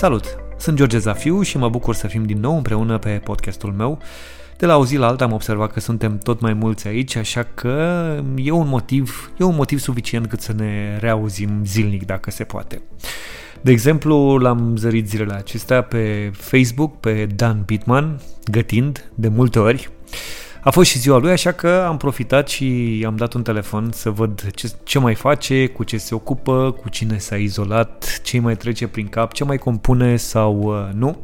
Salut! Sunt George Zafiu și mă bucur să fim din nou împreună pe podcastul meu. De la o zi la alta am observat că suntem tot mai mulți aici, așa că e un motiv, e un motiv suficient cât să ne reauzim zilnic dacă se poate. De exemplu, l-am zărit zilele acestea pe Facebook, pe Dan Pitman, gătind de multe ori. A fost și ziua lui, așa că am profitat și am dat un telefon să văd ce, ce mai face, cu ce se ocupă, cu cine s-a izolat, ce mai trece prin cap, ce mai compune sau uh, nu.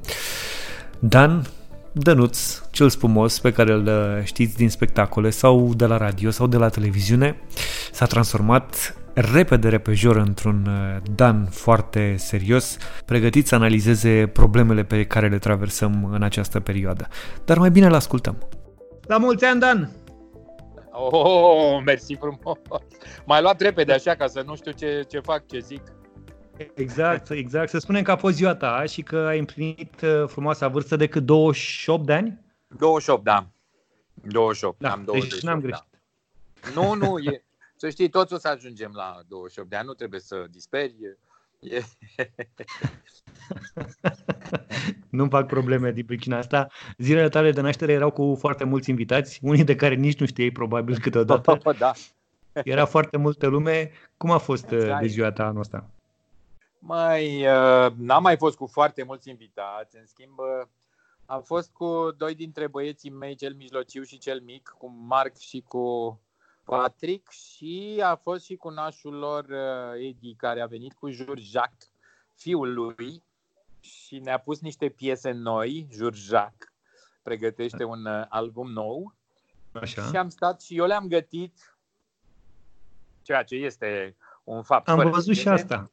Dan, Dănuț, cel spumos pe care îl uh, știți din spectacole sau de la radio sau de la televiziune, s-a transformat repede repejor într-un uh, Dan foarte serios, pregătit să analizeze problemele pe care le traversăm în această perioadă. Dar mai bine îl ascultăm. La mulți ani, Dan! Oh, mersi frumos! M-ai luat repede așa ca să nu știu ce, ce fac, ce zic. Exact, exact. Să spunem că a fost ziua ta și că ai împlinit uh, frumoasa vârstă de cât 28 de ani? 28, da. 28, da, am 28. Deci n-am greșit. Da. Nu, nu, e, să știi, toți o să ajungem la 28 de ani, nu trebuie să disperi. E... nu fac probleme din pricina asta. Zilele tale de naștere erau cu foarte mulți invitați, unii de care nici nu știai probabil câteodată. da. Era foarte multă lume. Cum a fost exact. de ziua ta anul ăsta? Mai, uh, n-am mai fost cu foarte mulți invitați, în schimb uh, am fost cu doi dintre băieții mei, cel mijlociu și cel mic, cu Marc și cu Patrick și a fost și cu nașul lor uh, Edi, care a venit cu Jacques, fiul lui, și ne-a pus niște piese noi, Jacques pregătește un album nou. Așa. Și am stat și eu le-am gătit, ceea ce este un fapt. Am văzut și asta.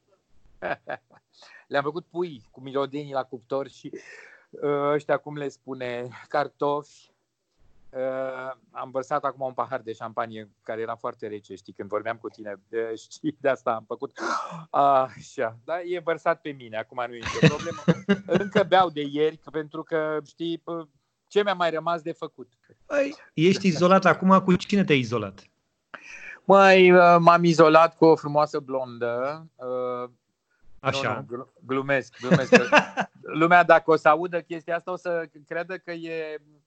Le-am făcut pui cu mirodenii la cuptor și uh, ăștia, cum le spune, cartofi. Uh, am vărsat acum un pahar de șampanie care era foarte rece, știi, când vorbeam cu tine. De, știi, de asta am făcut. Așa, da, e vărsat pe mine, acum nu e nicio problemă. Încă beau de ieri, pentru că, știi, ce mi-a mai rămas de făcut. Păi, ești izolat acum, cu cine te-ai izolat? Mai m-am izolat cu o frumoasă blondă, Așa. Nu, nu, glumesc, glumesc. Lumea, dacă o să audă chestia asta, o să creadă că e uh,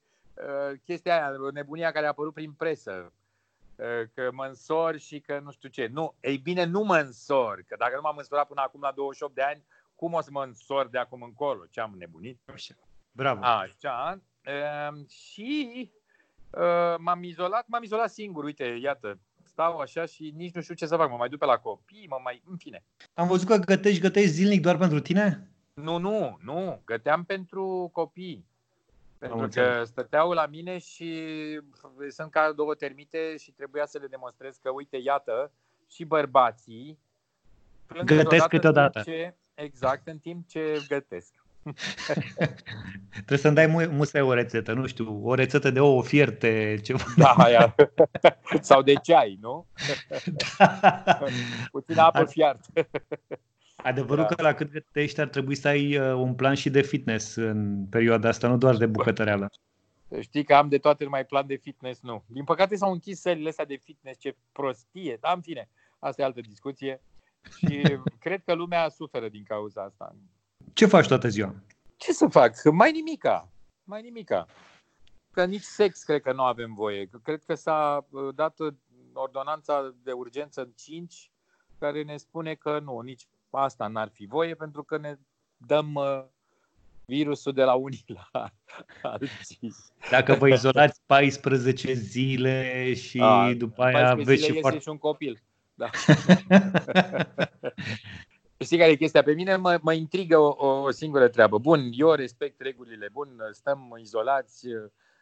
chestia aia, nebunia care a apărut prin presă. Uh, că mă însor și că nu știu ce. Nu, ei bine, nu mă însor. Că dacă nu m-am însorat până acum la 28 de ani, cum o să mă însor de acum încolo? Ce am nebunit? Așa. Bravo. Așa. Uh, și uh, m-am izolat, m-am izolat singur. Uite, iată, stau așa și nici nu știu ce să fac. Mă mai duc pe la copii, mă mai... În fine. Am văzut că gătești, gătești zilnic doar pentru tine? Nu, nu, nu. Găteam pentru copii. Pentru că stăteau la mine și sunt ca două termite și trebuia să le demonstrez că, uite, iată, și bărbații gătesc câteodată. Ce, exact, în timp ce gătesc. Trebuie să-mi dai musai o rețetă, nu știu, o rețetă de ouă fierte, ceva. Da, aia. Sau de ceai, nu? Da. Puțin apă fiartă. Adevărul da. că la cât gătești ar trebui să ai uh, un plan și de fitness în perioada asta, nu doar de bucătăreală. Știi că am de toate, numai plan de fitness nu. Din păcate s-au închis sălile astea de fitness, ce prostie. Dar în fine, asta e altă discuție. Și cred că lumea suferă din cauza asta. Ce faci toată ziua? Ce să fac? Mai nimica. Mai nimica. Că nici sex cred că nu avem voie. Cred că s-a uh, dat ordonanța de urgență în 5 care ne spune că nu, nici asta n-ar fi voie pentru că ne dăm uh, virusul de la unii la alții. Dacă vă izolați 14 zile și A, după aia aveți și foarte... și un copil. Da. Știi care e chestia? Pe mine mă, mă intrigă o, o singură treabă. Bun, eu respect regulile, bun, stăm izolați,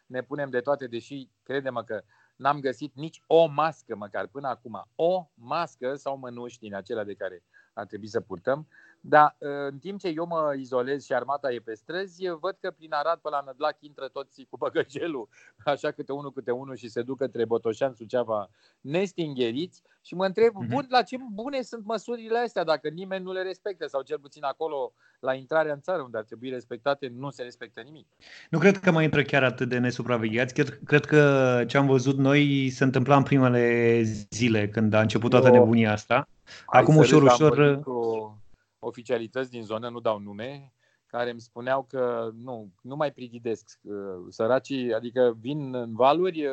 ne punem de toate, deși credem că n-am găsit nici o mască măcar până acum. O mască sau mănuși din acelea de care ar trebui să purtăm. Dar ă, în timp ce eu mă izolez și armata e pe străzi, văd că prin Arad pe la Nădlac intră toți cu băgăgelul, așa câte unul câte unul și se duc către Botoșan, Suceava, nestingheriți și mă întreb, mm-hmm. bun, la ce bune sunt măsurile astea dacă nimeni nu le respectă sau cel puțin acolo la intrarea în țară unde ar trebui respectate nu se respectă nimic. Nu cred că mai intră chiar atât de nesupravegheați. Cred, cred că ce am văzut noi se întâmpla în primele zile când a început toată nebunia asta. Acum ușor, ușor... Cu oficialități din zonă, nu dau nume, care îmi spuneau că nu, nu mai prigidesc săracii, adică vin în valuri,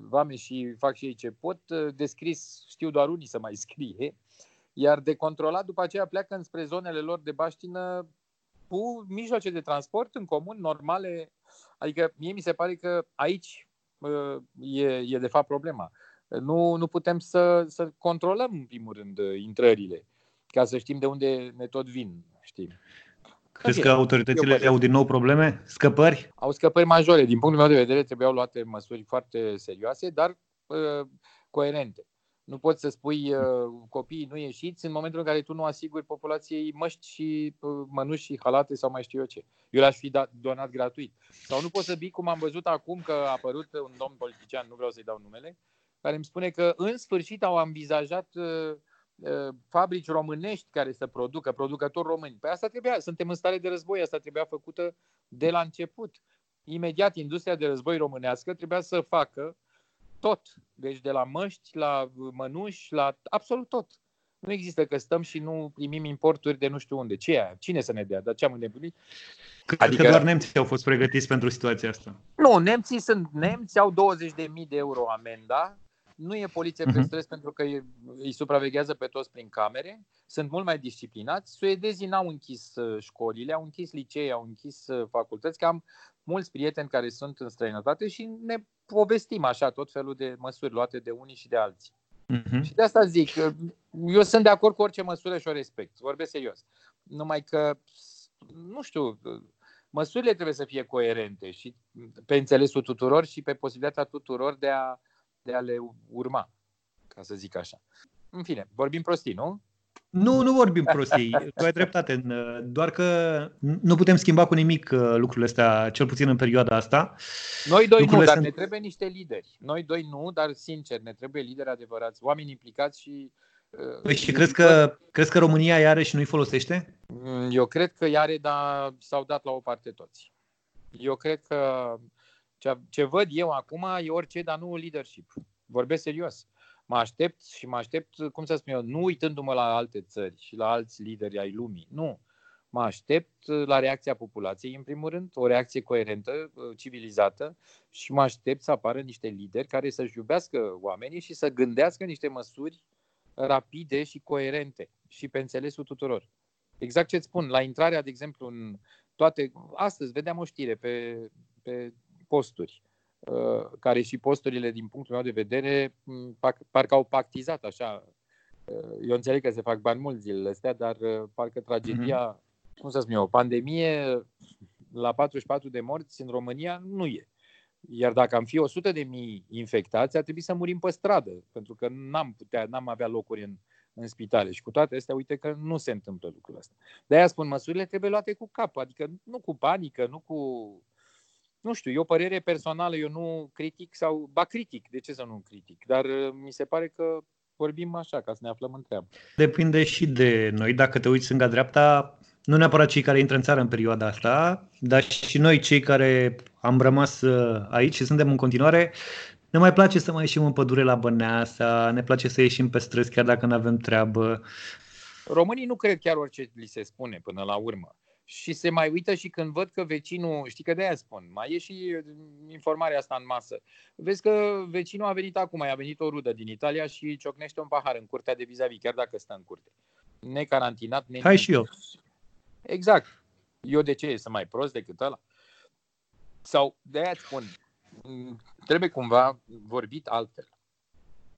vame și fac și ei ce pot, descris știu doar unii să mai scrie, iar de controlat după aceea pleacă înspre zonele lor de baștină cu mijloace de transport în comun, normale. Adică mie mi se pare că aici e, e de fapt problema. Nu, nu putem să, să controlăm, în primul rând, intrările, ca să știm de unde ne tot vin. Știi? Crezi că autoritățile au din nou probleme? Scăpări? Au scăpări majore. Din punctul meu de vedere, trebuiau luate măsuri foarte serioase, dar uh, coerente. Nu poți să spui uh, copiii nu ieșiți în momentul în care tu nu asiguri populației măști și uh, mănuși și halate sau mai știu eu ce. Eu le-aș fi dat, donat gratuit. Sau nu poți să bii cum am văzut acum că a apărut un domn politician, nu vreau să-i dau numele, care îmi spune că în sfârșit au ambizajat uh, uh, fabrici românești care să producă, producători români. Păi asta trebuia, suntem în stare de război, asta trebuia făcută de la început. Imediat industria de război românească trebuia să facă tot. Deci de la măști, la mănuși, la absolut tot. Nu există că stăm și nu primim importuri de nu știu unde. Ce e Cine să ne dea? Dar ce am îndeplinit? Cred adică că doar nemții au fost pregătiți pentru situația asta. Nu, nemții sunt nemți, au 20.000 de euro amenda. Nu e poliție pe mhm. stres uh-huh. pentru că îi supraveghează pe toți prin camere. Sunt mult mai disciplinați. Suedezii n-au închis uh, școlile, au închis licee, au închis uh, facultăți. Că am mulți prieteni care sunt în străinătate și ne povestim așa tot felul de măsuri luate de unii și de alții. Uh-huh. Și de asta zic, eu sunt de acord cu orice măsură și o respect. Vorbesc serios. Numai că, nu știu, măsurile trebuie să fie coerente și pe înțelesul tuturor și pe posibilitatea tuturor de a, de a le urma, ca să zic așa. În fine, vorbim prostii, nu? Nu, nu vorbim prostii. Tu ai dreptate. Doar că nu putem schimba cu nimic uh, lucrurile astea, cel puțin în perioada asta. Noi doi lucrurile nu, dar sunt... ne trebuie niște lideri. Noi doi nu, dar sincer, ne trebuie lideri adevărați, oameni implicați și uh, Păi și crezi că, crezi că România i-are și nu-i folosește? Mm, eu cred că i-are, dar s-au dat la o parte toți. Eu cred că ce, ce văd eu acum e orice, dar nu leadership. Vorbesc serios mă aștept și mă aștept, cum să spun eu, nu uitându-mă la alte țări și la alți lideri ai lumii. Nu. Mă aștept la reacția populației, în primul rând, o reacție coerentă, civilizată și mă aștept să apară niște lideri care să-și iubească oamenii și să gândească niște măsuri rapide și coerente și pe înțelesul tuturor. Exact ce-ți spun, la intrarea, de exemplu, în toate... Astăzi vedeam o știre pe, pe posturi Uh, care și posturile, din punctul meu de vedere, parcă au pactizat așa. Uh, eu înțeleg că se fac bani mulți zilele astea, dar uh, parcă tragedia, mm-hmm. cum să spun eu, o pandemie la 44 de morți în România nu e. Iar dacă am fi 100 de mii infectați, ar trebui să murim pe stradă, pentru că n-am, putea, n-am avea locuri în, în spitale. Și cu toate astea, uite că nu se întâmplă lucrul ăsta. De-aia spun, măsurile trebuie luate cu cap, adică nu cu panică, nu cu nu știu, e o părere personală, eu nu critic sau, ba critic, de ce să nu critic, dar uh, mi se pare că vorbim așa, ca să ne aflăm în treabă. Depinde și de noi, dacă te uiți stânga-dreapta, nu neapărat cei care intră în țară în perioada asta, dar și noi cei care am rămas uh, aici și suntem în continuare, ne mai place să mai ieșim în pădure la Băneasa, ne place să ieșim pe străzi chiar dacă nu avem treabă. Românii nu cred chiar orice li se spune până la urmă și se mai uită și când văd că vecinul, știi că de aia spun, mai e și informarea asta în masă. Vezi că vecinul a venit acum, a venit o rudă din Italia și ciocnește un pahar în curtea de vis-a-vis, chiar dacă stă în curte. Necarantinat, ne Hai și eu. Exact. Eu de ce? Să mai prost decât ăla? Sau de aia spun, trebuie cumva vorbit altfel,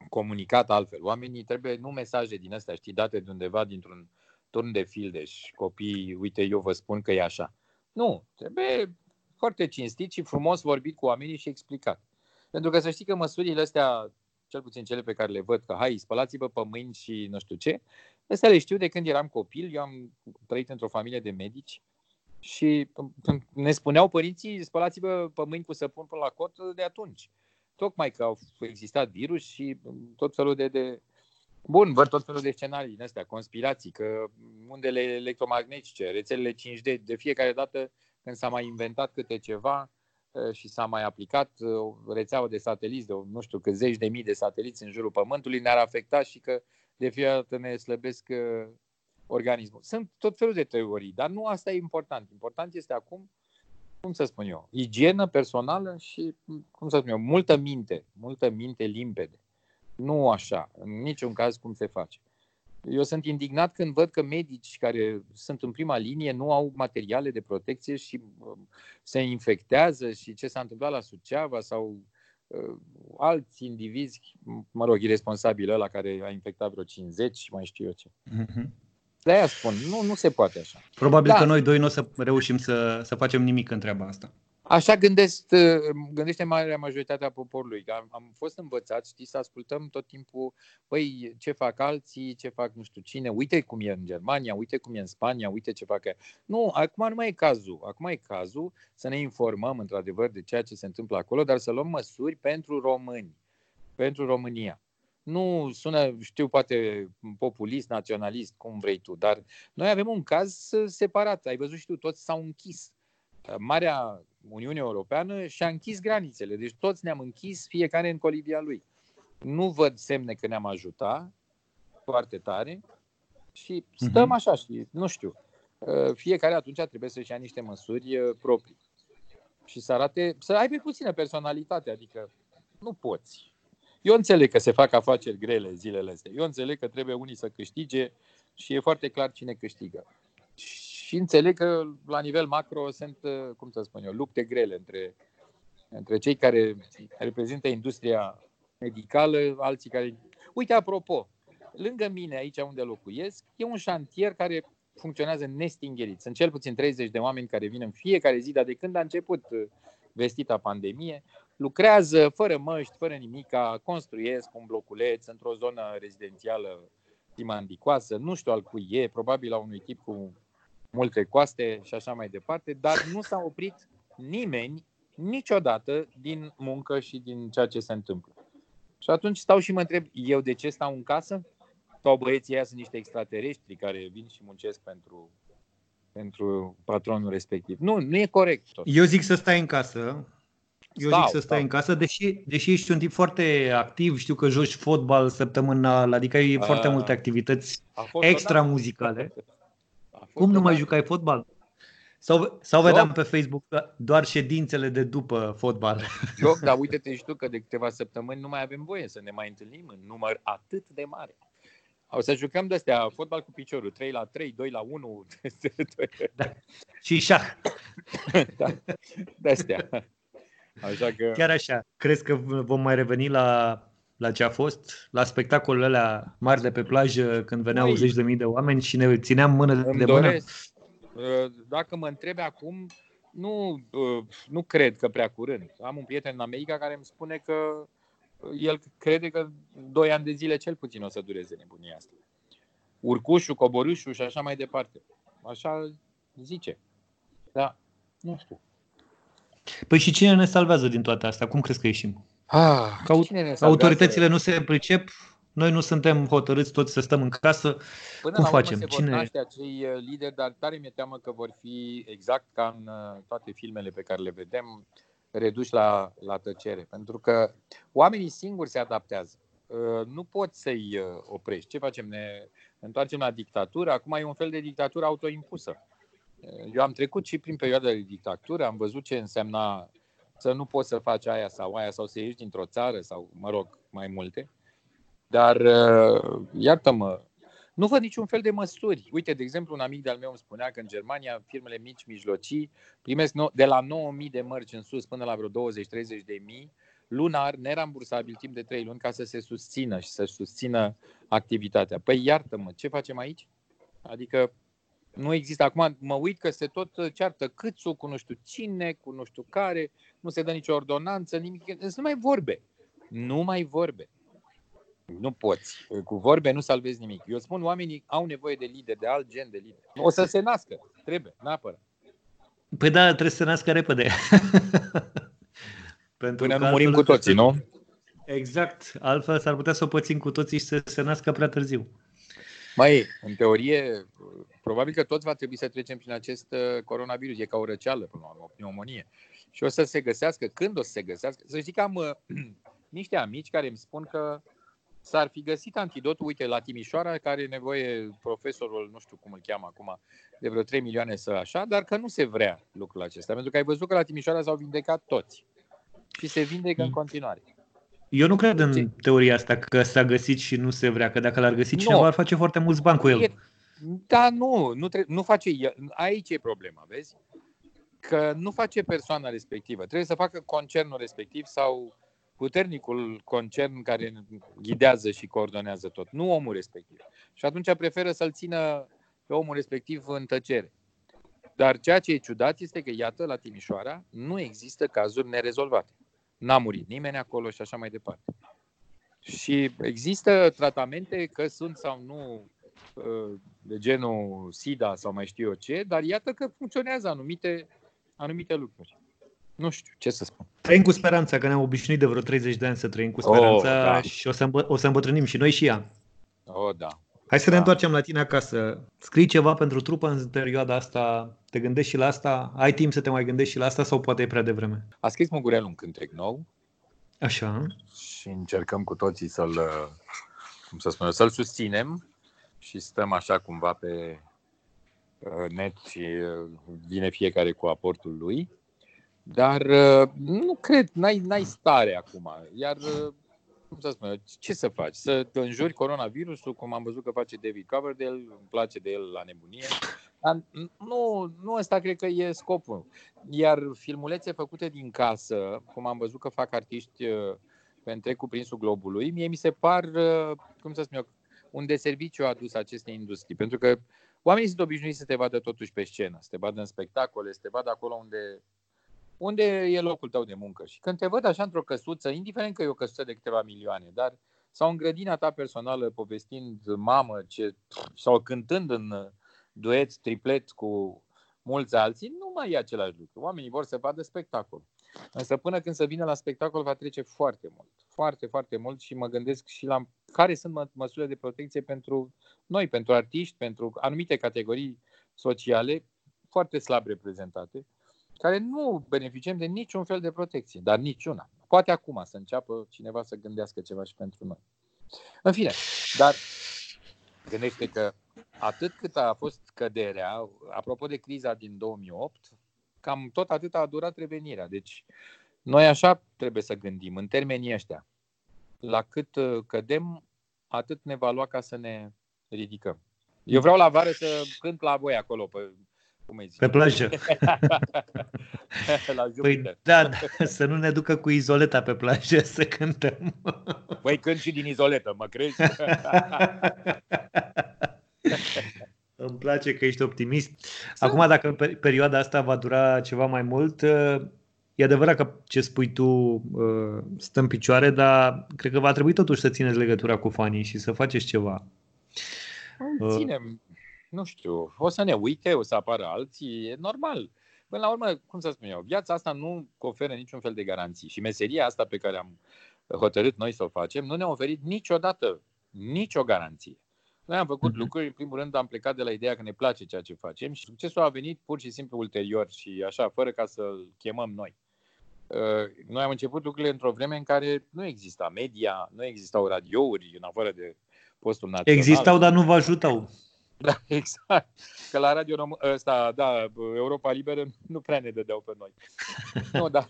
comunicat altfel. Oamenii trebuie, nu mesaje din astea, știi, date de undeva dintr-un turn de fildeș, copii, uite, eu vă spun că e așa. Nu, trebuie foarte cinstit și frumos vorbit cu oamenii și explicat. Pentru că să știi că măsurile astea, cel puțin cele pe care le văd, că hai, spălați-vă pe mâini și nu știu ce, astea le știu de când eram copil, eu am trăit într-o familie de medici și ne spuneau părinții, spălați-vă pe mâini cu săpun până la cot de atunci. Tocmai că au existat virus și tot felul de, de Bun, văd tot felul de scenarii din astea, conspirații, că undele electromagnetice, rețelele 5D, de fiecare dată când s-a mai inventat câte ceva și s-a mai aplicat o rețeaua de sateliți, de nu știu cât zeci de mii de sateliți în jurul Pământului, ne-ar afecta și că de fiecare dată ne slăbesc organismul. Sunt tot felul de teorii, dar nu asta e important. Important este acum, cum să spun eu, igienă personală și, cum să spun eu, multă minte, multă minte limpede. Nu așa, în niciun caz cum se face. Eu sunt indignat când văd că medici care sunt în prima linie nu au materiale de protecție și um, se infectează și ce s-a întâmplat la Suceava sau uh, alți indivizi, mă rog, irresponsabili ăla care a infectat vreo 50 și mai știu eu ce. Mm-hmm. De-aia spun, nu, nu se poate așa. Probabil da. că noi doi nu o să reușim să, să facem nimic în treaba asta. Așa gândesc, uh, gândește marea majoritatea poporului. Am, am fost învățați, știți, să ascultăm tot timpul, păi, ce fac alții, ce fac nu știu cine, uite cum e în Germania, uite cum e în Spania, uite ce fac. Nu, acum nu mai e cazul. Acum e cazul să ne informăm, într-adevăr, de ceea ce se întâmplă acolo, dar să luăm măsuri pentru români, pentru România. Nu sună, știu, poate populist, naționalist, cum vrei tu, dar noi avem un caz separat. Ai văzut și tu, toți s-au închis. Marea Uniune Europeană și-a închis granițele. Deci toți ne-am închis, fiecare în colivia lui. Nu văd semne că ne-am ajutat foarte tare și stăm mhm. așa și nu știu. Uh, fiecare atunci trebuie să-și ia niște măsuri uh, proprii și să arate, să aibă puțină personalitate, adică nu poți. Eu înțeleg că se fac afaceri grele zilele astea. Eu înțeleg că trebuie unii să câștige și e foarte clar cine câștigă. Și înțeleg că la nivel macro sunt, uh, cum să spun eu, lupte grele între, între cei care reprezintă industria medicală, alții care... Uite, apropo, lângă mine, aici unde locuiesc, e un șantier care funcționează nestingerit. Sunt cel puțin 30 de oameni care vin în fiecare zi, dar de când a început uh, vestita pandemie, lucrează fără măști, fără nimica, construiesc un bloculeț într-o zonă rezidențială timandicoasă, nu știu al cui e, probabil a unui tip cu multe coaste și așa mai departe, dar nu s-a oprit nimeni niciodată din muncă și din ceea ce se întâmplă. Și atunci stau și mă întreb, eu de ce stau în casă? Sau băieții ăia sunt niște extraterestri care vin și muncesc pentru, pentru patronul respectiv. Nu, nu e corect. Tot. Eu zic să stai în casă. Eu stau, zic să stai stau. în casă, deși, deși ești un tip foarte activ, știu că joci fotbal săptămânal, adică ai foarte multe activități extra muzicale. Cum nu mai jucai fotbal? Sau, sau vedeam pe Facebook doar ședințele de după fotbal. Eu, dar uite-te și tu că de câteva săptămâni nu mai avem voie să ne mai întâlnim în număr atât de mare. O să jucăm de astea, fotbal cu piciorul, 3 la 3, 2 la 1. Da. Și șah. da, de astea. Așa că... Chiar așa. Crezi că vom mai reveni la la ce a fost, la spectacolele alea mari de pe plajă când veneau Ui. zeci de mii de oameni și ne țineam mână de doresc, mână? Uh, dacă mă întrebi acum, nu, uh, nu cred că prea curând. Am un prieten în America care îmi spune că el crede că doi ani de zile cel puțin o să dureze nebunia asta. Urcușul, coborâșul și așa mai departe. Așa zice. Da, nu știu. Păi și cine ne salvează din toate astea? Cum crezi că ieșim? Ah, că autoritățile nu se pricep, noi nu suntem hotărâți toți să stăm în casă. Până Cum la facem? se Cine... vor naște acei uh, lideri, dar tare mi-e teamă că vor fi exact ca în uh, toate filmele pe care le vedem, reduși la, la tăcere. Pentru că oamenii singuri se adaptează. Uh, nu poți să-i oprești. Ce facem? Ne întoarcem la dictatură. Acum e un fel de dictatură autoimpusă. Eu am trecut și prin perioada de dictatură, am văzut ce însemna să nu poți să faci aia sau aia sau să ieși dintr-o țară sau, mă rog, mai multe. Dar, uh, iartă-mă, nu văd niciun fel de măsuri. Uite, de exemplu, un amic de-al meu îmi spunea că în Germania firmele mici, mijlocii, primesc de la 9.000 de mărci în sus până la vreo 20-30 de mii lunar, nerambursabil timp de 3 luni ca să se susțină și să-și susțină activitatea. Păi iartă-mă, ce facem aici? Adică nu există. Acum mă uit că se tot ceartă câțu cu nu știu cine, cu nu știu care, nu se dă nicio ordonanță, nimic. Sunt numai vorbe. Nu mai vorbe. Nu poți. Cu vorbe nu salvezi nimic. Eu spun, oamenii au nevoie de lider, de alt gen de lider. O să se nască. Trebuie, neapărat. Păi da, trebuie să se nască repede. Pentru Până nu murim cu toții, nu? Exact. Altfel s-ar putea să o pățim cu toții și să se nască prea târziu. Mai, în teorie, probabil că toți va trebui să trecem prin acest uh, coronavirus. E ca o răceală, până la o pneumonie. Și o să se găsească, când o să se găsească. Să știi că am uh, niște amici care îmi spun că s-ar fi găsit antidotul, uite, la Timișoara, care are nevoie profesorul, nu știu cum îl cheamă acum, de vreo 3 milioane să așa, dar că nu se vrea lucrul acesta. Pentru că ai văzut că la Timișoara s-au vindecat toți. Și se vindecă în continuare. Eu nu cred în teoria asta că s-a găsit și nu se vrea, că dacă l-ar găsi cineva, ar face foarte mulți bani cu el. Da, nu, nu, tre- nu face el. Aici e problema, vezi? Că nu face persoana respectivă. Trebuie să facă concernul respectiv sau puternicul concern care ghidează și coordonează tot, nu omul respectiv. Și atunci preferă să-l țină pe omul respectiv în tăcere. Dar ceea ce e ciudat este că, iată, la Timișoara nu există cazuri nerezolvate. N-a murit nimeni acolo și așa mai departe. Și există tratamente că sunt sau nu uh, de genul SIDA sau mai știu eu ce, dar iată că funcționează anumite, anumite lucruri. Nu știu, ce să spun. Trăim cu speranța, că ne-am obișnuit de vreo 30 de ani să trăim cu speranța oh, da. și o să, îmbă- o să îmbătrânim și noi și ea. Oh, da. Hai să da. ne întoarcem la tine acasă. Scrii ceva pentru trupă în perioada asta? Te gândești și la asta? Ai timp să te mai gândești și la asta sau poate e prea devreme? A scris Mugurel un cântec nou. Așa. Și încercăm cu toții să-l, cum să spun, să-l susținem și stăm așa cumva pe uh, net și uh, vine fiecare cu aportul lui. Dar uh, nu cred, n-ai, n-ai stare acum. Iar, uh, cum să spun, ce să faci? Să te înjuri coronavirusul, cum am văzut că face David Coverdale, îmi place de el la nebunie. Dar nu, nu ăsta cred că e scopul. Iar filmulețe făcute din casă, cum am văzut că fac artiști uh, pe întreg cuprinsul globului, mie mi se par, cum să spun eu, un deserviciu adus acestei industrii. Pentru că oamenii sunt obișnuiți să te vadă totuși pe scenă, să te vadă în spectacole, să te vadă acolo unde unde e locul tău de muncă. Și când te văd așa într-o căsuță, indiferent că e o căsuță de câteva milioane, dar sau în grădina ta personală povestind mamă ce, sau cântând în duet, triplet cu mulți alții, nu mai e același lucru. Oamenii vor să vadă spectacol. Însă până când să vină la spectacol va trece foarte mult. Foarte, foarte mult și mă gândesc și la care sunt mă- măsurile de protecție pentru noi, pentru artiști, pentru anumite categorii sociale foarte slab reprezentate care nu beneficiem de niciun fel de protecție, dar niciuna. Poate acum să înceapă cineva să gândească ceva și pentru noi. În fine, dar gândește că atât cât a fost căderea, apropo de criza din 2008, cam tot atât a durat revenirea. Deci noi așa trebuie să gândim, în termenii ăștia. La cât uh, cădem, atât ne va lua ca să ne ridicăm. Eu vreau la vară să cânt la voi acolo, pe cum îi zic? Pe plajă. la păi da, da, să nu ne ducă cu izoleta pe plajă să cântăm. Păi cânt și din izoletă, mă crezi? Îmi place că ești optimist. Acum, dacă perioada asta va dura ceva mai mult, e adevărat că ce spui tu uh, stă în picioare, dar cred că va trebui totuși să țineți legătura cu fanii și să faceți ceva. Ținem, nu știu, o să ne uite, o să apară alții, e normal. Până la urmă, cum să spun eu, viața asta nu oferă niciun fel de garanții și meseria asta pe care am hotărât noi să o facem nu ne-a oferit niciodată nicio garanție. Noi am făcut mm-hmm. lucruri, în primul rând am plecat de la ideea că ne place ceea ce facem și succesul a venit pur și simplu ulterior și așa, fără ca să-l chemăm noi. Uh, noi am început lucrurile într-o vreme în care nu exista media, nu existau radiouri în afară de postul național. Existau, dar nu vă ajutau. Da, exact. Că la Radio Rom- ăsta, da, Europa Liberă nu prea ne dădeau pe noi. nu, da.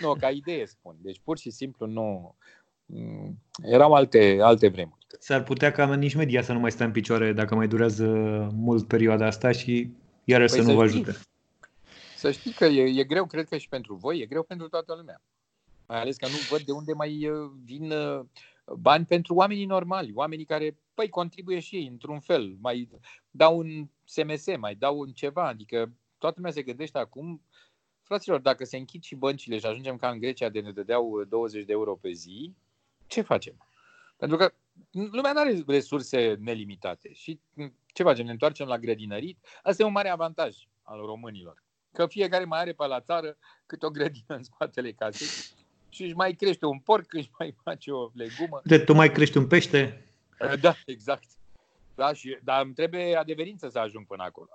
Nu, ca idee spun. Deci pur și simplu nu... Mm, erau alte, alte vremuri. S-ar putea ca nici media să nu mai stea în picioare dacă mai durează mult perioada asta și iarăși păi să nu vă ajute. Să știi că e, e greu, cred că și pentru voi, e greu pentru toată lumea. Mai ales că nu văd de unde mai uh, vin uh, bani pentru oamenii normali, oamenii care, păi, contribuie și ei într-un fel, mai dau un SMS, mai dau un ceva, adică toată lumea se gândește acum, fraților, dacă se închid și băncile și ajungem ca în Grecia de ne dădeau 20 de euro pe zi, ce facem? Pentru că lumea nu are resurse nelimitate și ce facem? Ne întoarcem la grădinărit? Asta e un mare avantaj al românilor. Că fiecare mai are pe la țară câte o grădină în spatele casei și își mai crește un porc, își mai face o legumă. De tu mai crești un pește? Da, exact. Da, și, dar îmi trebuie adeverință să ajung până acolo.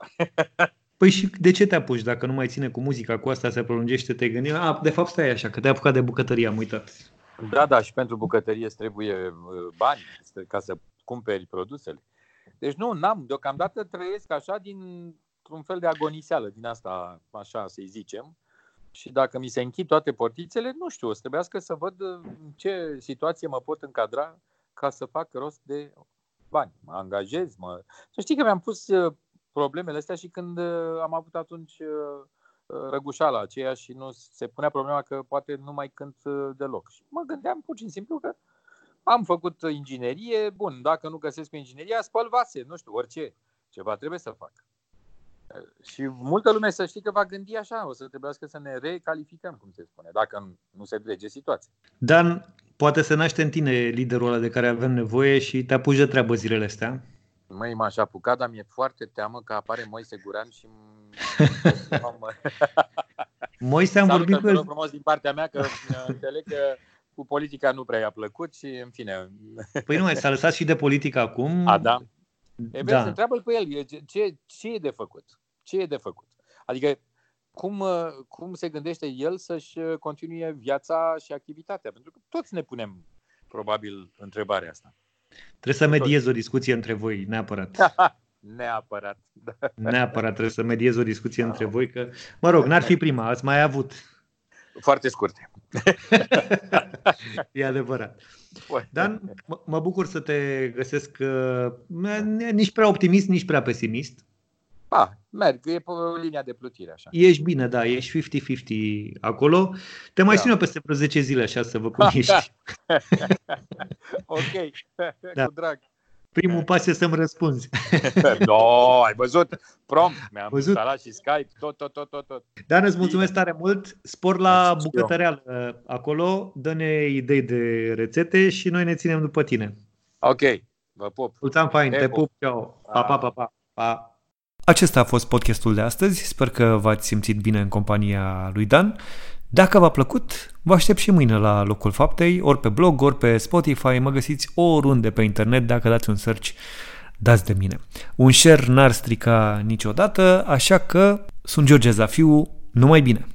Păi și de ce te apuci dacă nu mai ține cu muzica, cu asta se prelungește, te gândi, a, de fapt stai așa, că te-ai apucat de bucătărie, am uitat. Da, da, și pentru bucătărie îți trebuie uh, bani ca să cumperi produsele. Deci nu, n-am, deocamdată trăiesc așa din un fel de agoniseală din asta, așa să-i zicem. Și dacă mi se închid toate portițele, nu știu, o să trebuiască să văd în ce situație mă pot încadra ca să fac rost de bani. Mă angajez, mă... Să știi că mi-am pus uh, problemele astea și când uh, am avut atunci răgușala aceea și nu se punea problema că poate nu mai cânt deloc. Și mă gândeam pur și simplu că am făcut inginerie, bun, dacă nu găsesc ingineria, spăl vase, nu știu, orice. Ceva trebuie să fac. Și multă lume să știe că va gândi așa, o să trebuiască să ne recalificăm, cum se spune, dacă nu se trece situația. Dan, poate să naște în tine liderul ăla de care avem nevoie și te apuci de treabă zilele astea. Măi, m-aș apuca, dar mi-e foarte teamă că apare Moise Guran și... Moise am vorbit cu el. frumos din partea mea că înțeleg că cu politica nu prea i-a plăcut și în fine. Păi nu, mai s-a lăsat și de politică acum. A, da. E da. să întreabă pe el, ce, ce e de făcut? Ce e de făcut? Adică cum, cum se gândește el să-și continue viața și activitatea? Pentru că toți ne punem probabil întrebarea asta. Trebuie să mediez o discuție între voi, neapărat. neapărat. Da. Neapărat trebuie să mediez o discuție între voi, că, mă rog, n-ar fi prima, ați mai avut. Foarte scurte. e adevărat. Dan, mă bucur să te găsesc uh, nici prea optimist, nici prea pesimist. Pa, merg, e pe linia de plutire așa. Ești bine, da, ești 50-50 acolo. Te mai da. sun eu peste vreo 10 zile așa să vă cum ești. ok, da. cu drag. Primul pas e să-mi răspunzi. no, ai văzut? Prompt, mi-am văzut? instalat și Skype, tot, tot, tot, tot. tot. Dan, îți mulțumesc tare mult. Spor la bucătăreală uh, acolo, dă-ne idei de rețete și noi ne ținem după tine. Ok, vă pup. Mulțumim fain, te, te pup, ciao. Pa, pa, pa, pa. pa. Acesta a fost podcastul de astăzi. Sper că v-ați simțit bine în compania lui Dan. Dacă v-a plăcut, vă aștept și mâine la locul faptei, ori pe blog, ori pe Spotify, mă găsiți oriunde pe internet, dacă dați un search, dați de mine. Un share n-ar strica niciodată, așa că sunt George Zafiu, numai bine!